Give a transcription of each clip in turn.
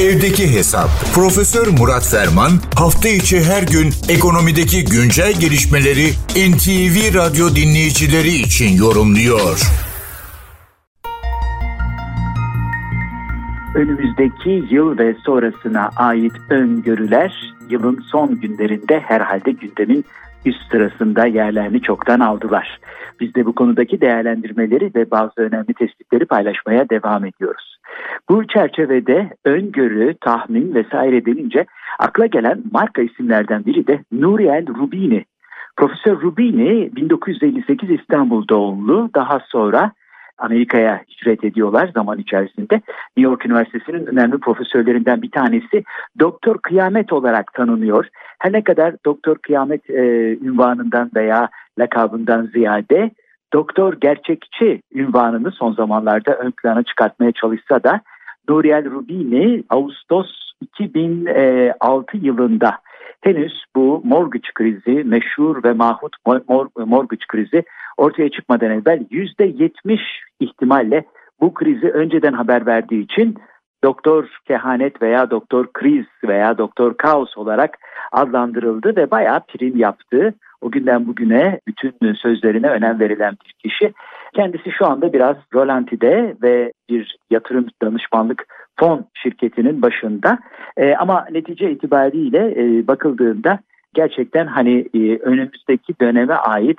Evdeki Hesap. Profesör Murat Ferman hafta içi her gün ekonomideki güncel gelişmeleri NTV Radyo dinleyicileri için yorumluyor. Önümüzdeki yıl ve sonrasına ait öngörüler yılın son günlerinde herhalde gündemin üst sırasında yerlerini çoktan aldılar. Biz de bu konudaki değerlendirmeleri ve bazı önemli tespitleri paylaşmaya devam ediyoruz. Bu çerçevede öngörü, tahmin vesaire denince akla gelen marka isimlerden biri de Nuriel Rubini. Profesör Rubini 1958 İstanbul doğumlu daha sonra Amerika'ya hicret ediyorlar zaman içerisinde. New York Üniversitesi'nin önemli profesörlerinden bir tanesi Doktor Kıyamet olarak tanınıyor. Her ne kadar Doktor Kıyamet e, ünvanından veya lakabından ziyade Doktor Gerçekçi ünvanını son zamanlarda ön plana çıkartmaya çalışsa da Nuriel Rubini Ağustos 2006 yılında henüz bu mortgage krizi, meşhur ve mahut mortgage krizi ortaya çıkmadan evvel %70 ihtimalle bu krizi önceden haber verdiği için Doktor Kehanet veya Doktor Kriz veya Doktor Kaos olarak adlandırıldı ve bayağı prim yaptı. O günden bugüne bütün sözlerine önem verilen bir kişi. Kendisi şu anda biraz rolantide ve bir yatırım danışmanlık fon şirketinin başında. E, ama netice itibariyle e, bakıldığında gerçekten hani e, önümüzdeki döneme ait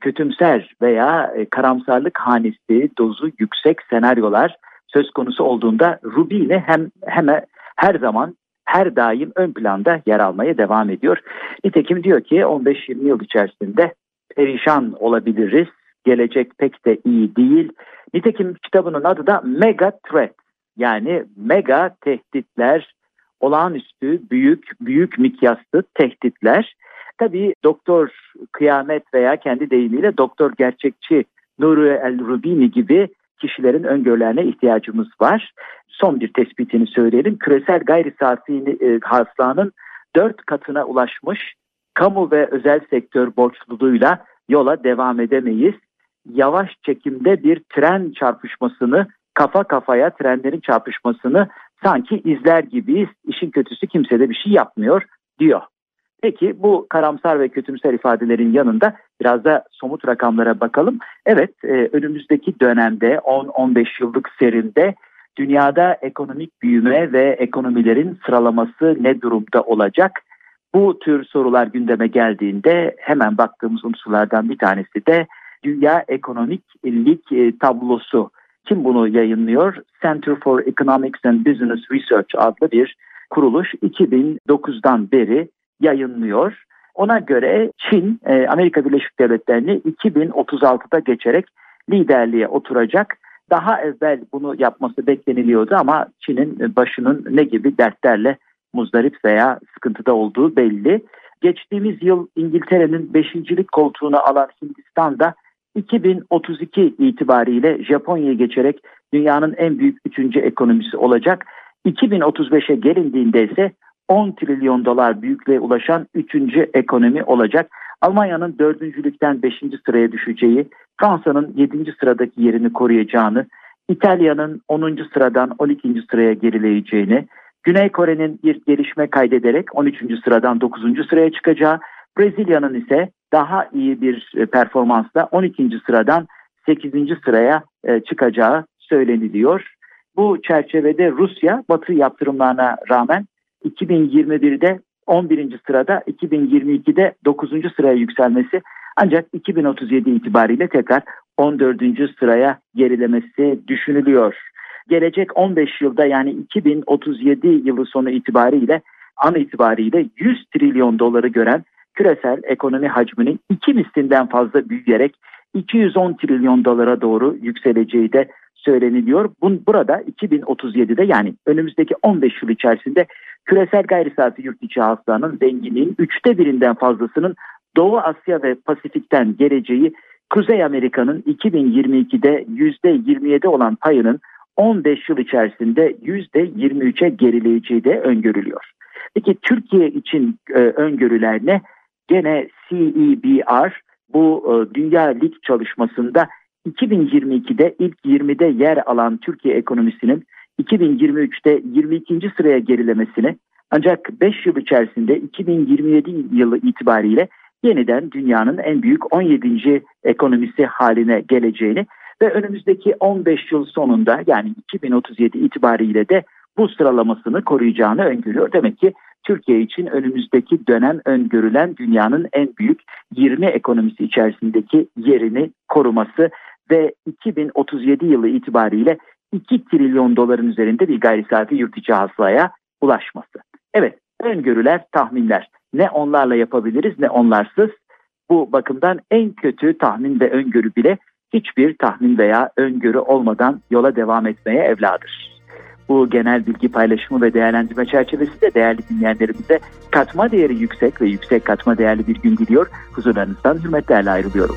kötümser veya e, karamsarlık hanesi dozu yüksek senaryolar söz konusu olduğunda Rubini hem hemen her zaman her daim ön planda yer almaya devam ediyor. Nitekim diyor ki 15-20 yıl içerisinde perişan olabiliriz. Gelecek pek de iyi değil. Nitekim kitabının adı da Mega Threat. Yani mega tehditler, olağanüstü büyük büyük mikyaslı tehditler. Tabii doktor kıyamet veya kendi deyimiyle doktor gerçekçi Nuri El Rubini gibi kişilerin öngörülerine ihtiyacımız var. Son bir tespitini söyleyelim. Küresel gayri safi e, hasılanın dört katına ulaşmış kamu ve özel sektör borçluluğuyla yola devam edemeyiz. Yavaş çekimde bir tren çarpışmasını kafa kafaya trenlerin çarpışmasını sanki izler gibiyiz. İşin kötüsü kimse de bir şey yapmıyor diyor. Peki bu karamsar ve kötümser ifadelerin yanında biraz da somut rakamlara bakalım. Evet e, önümüzdeki dönemde 10-15 yıllık serinde dünyada ekonomik büyüme ve ekonomilerin sıralaması ne durumda olacak? Bu tür sorular gündeme geldiğinde hemen baktığımız unsurlardan bir tanesi de dünya ekonomik lig e, tablosu. Kim bunu yayınlıyor? Center for Economics and Business Research adlı bir kuruluş 2009'dan beri yayınlıyor. Ona göre Çin e, Amerika Birleşik Devletleri'ni 2036'da geçerek liderliğe oturacak. Daha evvel bunu yapması bekleniliyordu ama Çin'in başının ne gibi dertlerle muzdarip veya sıkıntıda olduğu belli. Geçtiğimiz yıl İngiltere'nin beşincilik koltuğunu alan Hindistan da 2032 itibariyle Japonya'yı geçerek dünyanın en büyük üçüncü ekonomisi olacak. 2035'e gelindiğinde ise 10 trilyon dolar büyüklüğe ulaşan 3. ekonomi olacak. Almanya'nın 4. 5. sıraya düşeceği, Fransa'nın 7. sıradaki yerini koruyacağını, İtalya'nın 10. sıradan 12. sıraya gerileyeceğini, Güney Kore'nin bir gelişme kaydederek 13. sıradan 9. sıraya çıkacağı, Brezilya'nın ise daha iyi bir e, performansla 12. sıradan 8. sıraya e, çıkacağı söyleniliyor. Bu çerçevede Rusya Batı yaptırımlarına rağmen 2021'de 11. sırada 2022'de 9. sıraya yükselmesi ancak 2037 itibariyle tekrar 14. sıraya gerilemesi düşünülüyor. Gelecek 15 yılda yani 2037 yılı sonu itibariyle an itibariyle 100 trilyon doları gören küresel ekonomi hacminin iki mislinden fazla büyüyerek 210 trilyon dolara doğru yükseleceği de söyleniliyor. Bun, burada 2037'de yani önümüzdeki 15 yıl içerisinde küresel gayri safi yurt içi hasılanın zenginliğin üçte birinden fazlasının Doğu Asya ve Pasifik'ten geleceği Kuzey Amerika'nın 2022'de %27 olan payının 15 yıl içerisinde %23'e gerileyeceği de öngörülüyor. Peki Türkiye için e, öngörüler ne? Gene CEBR bu e, Dünya Lig çalışmasında 2022'de ilk 20'de yer alan Türkiye ekonomisinin 2023'te 22. sıraya gerilemesini ancak 5 yıl içerisinde 2027 yılı itibariyle yeniden dünyanın en büyük 17. ekonomisi haline geleceğini ve önümüzdeki 15 yıl sonunda yani 2037 itibariyle de bu sıralamasını koruyacağını öngörüyor. Demek ki Türkiye için önümüzdeki dönem öngörülen dünyanın en büyük 20 ekonomisi içerisindeki yerini koruması ve 2037 yılı itibariyle 2 trilyon doların üzerinde bir gayri safi yurt içi hasılaya ulaşması. Evet öngörüler, tahminler ne onlarla yapabiliriz ne onlarsız. Bu bakımdan en kötü tahmin ve öngörü bile hiçbir tahmin veya öngörü olmadan yola devam etmeye evladır. Bu genel bilgi paylaşımı ve değerlendirme çerçevesinde değerli dinleyenlerimize katma değeri yüksek ve yüksek katma değerli bir gün diliyor. Huzurlarınızdan hürmetlerle ayrılıyorum.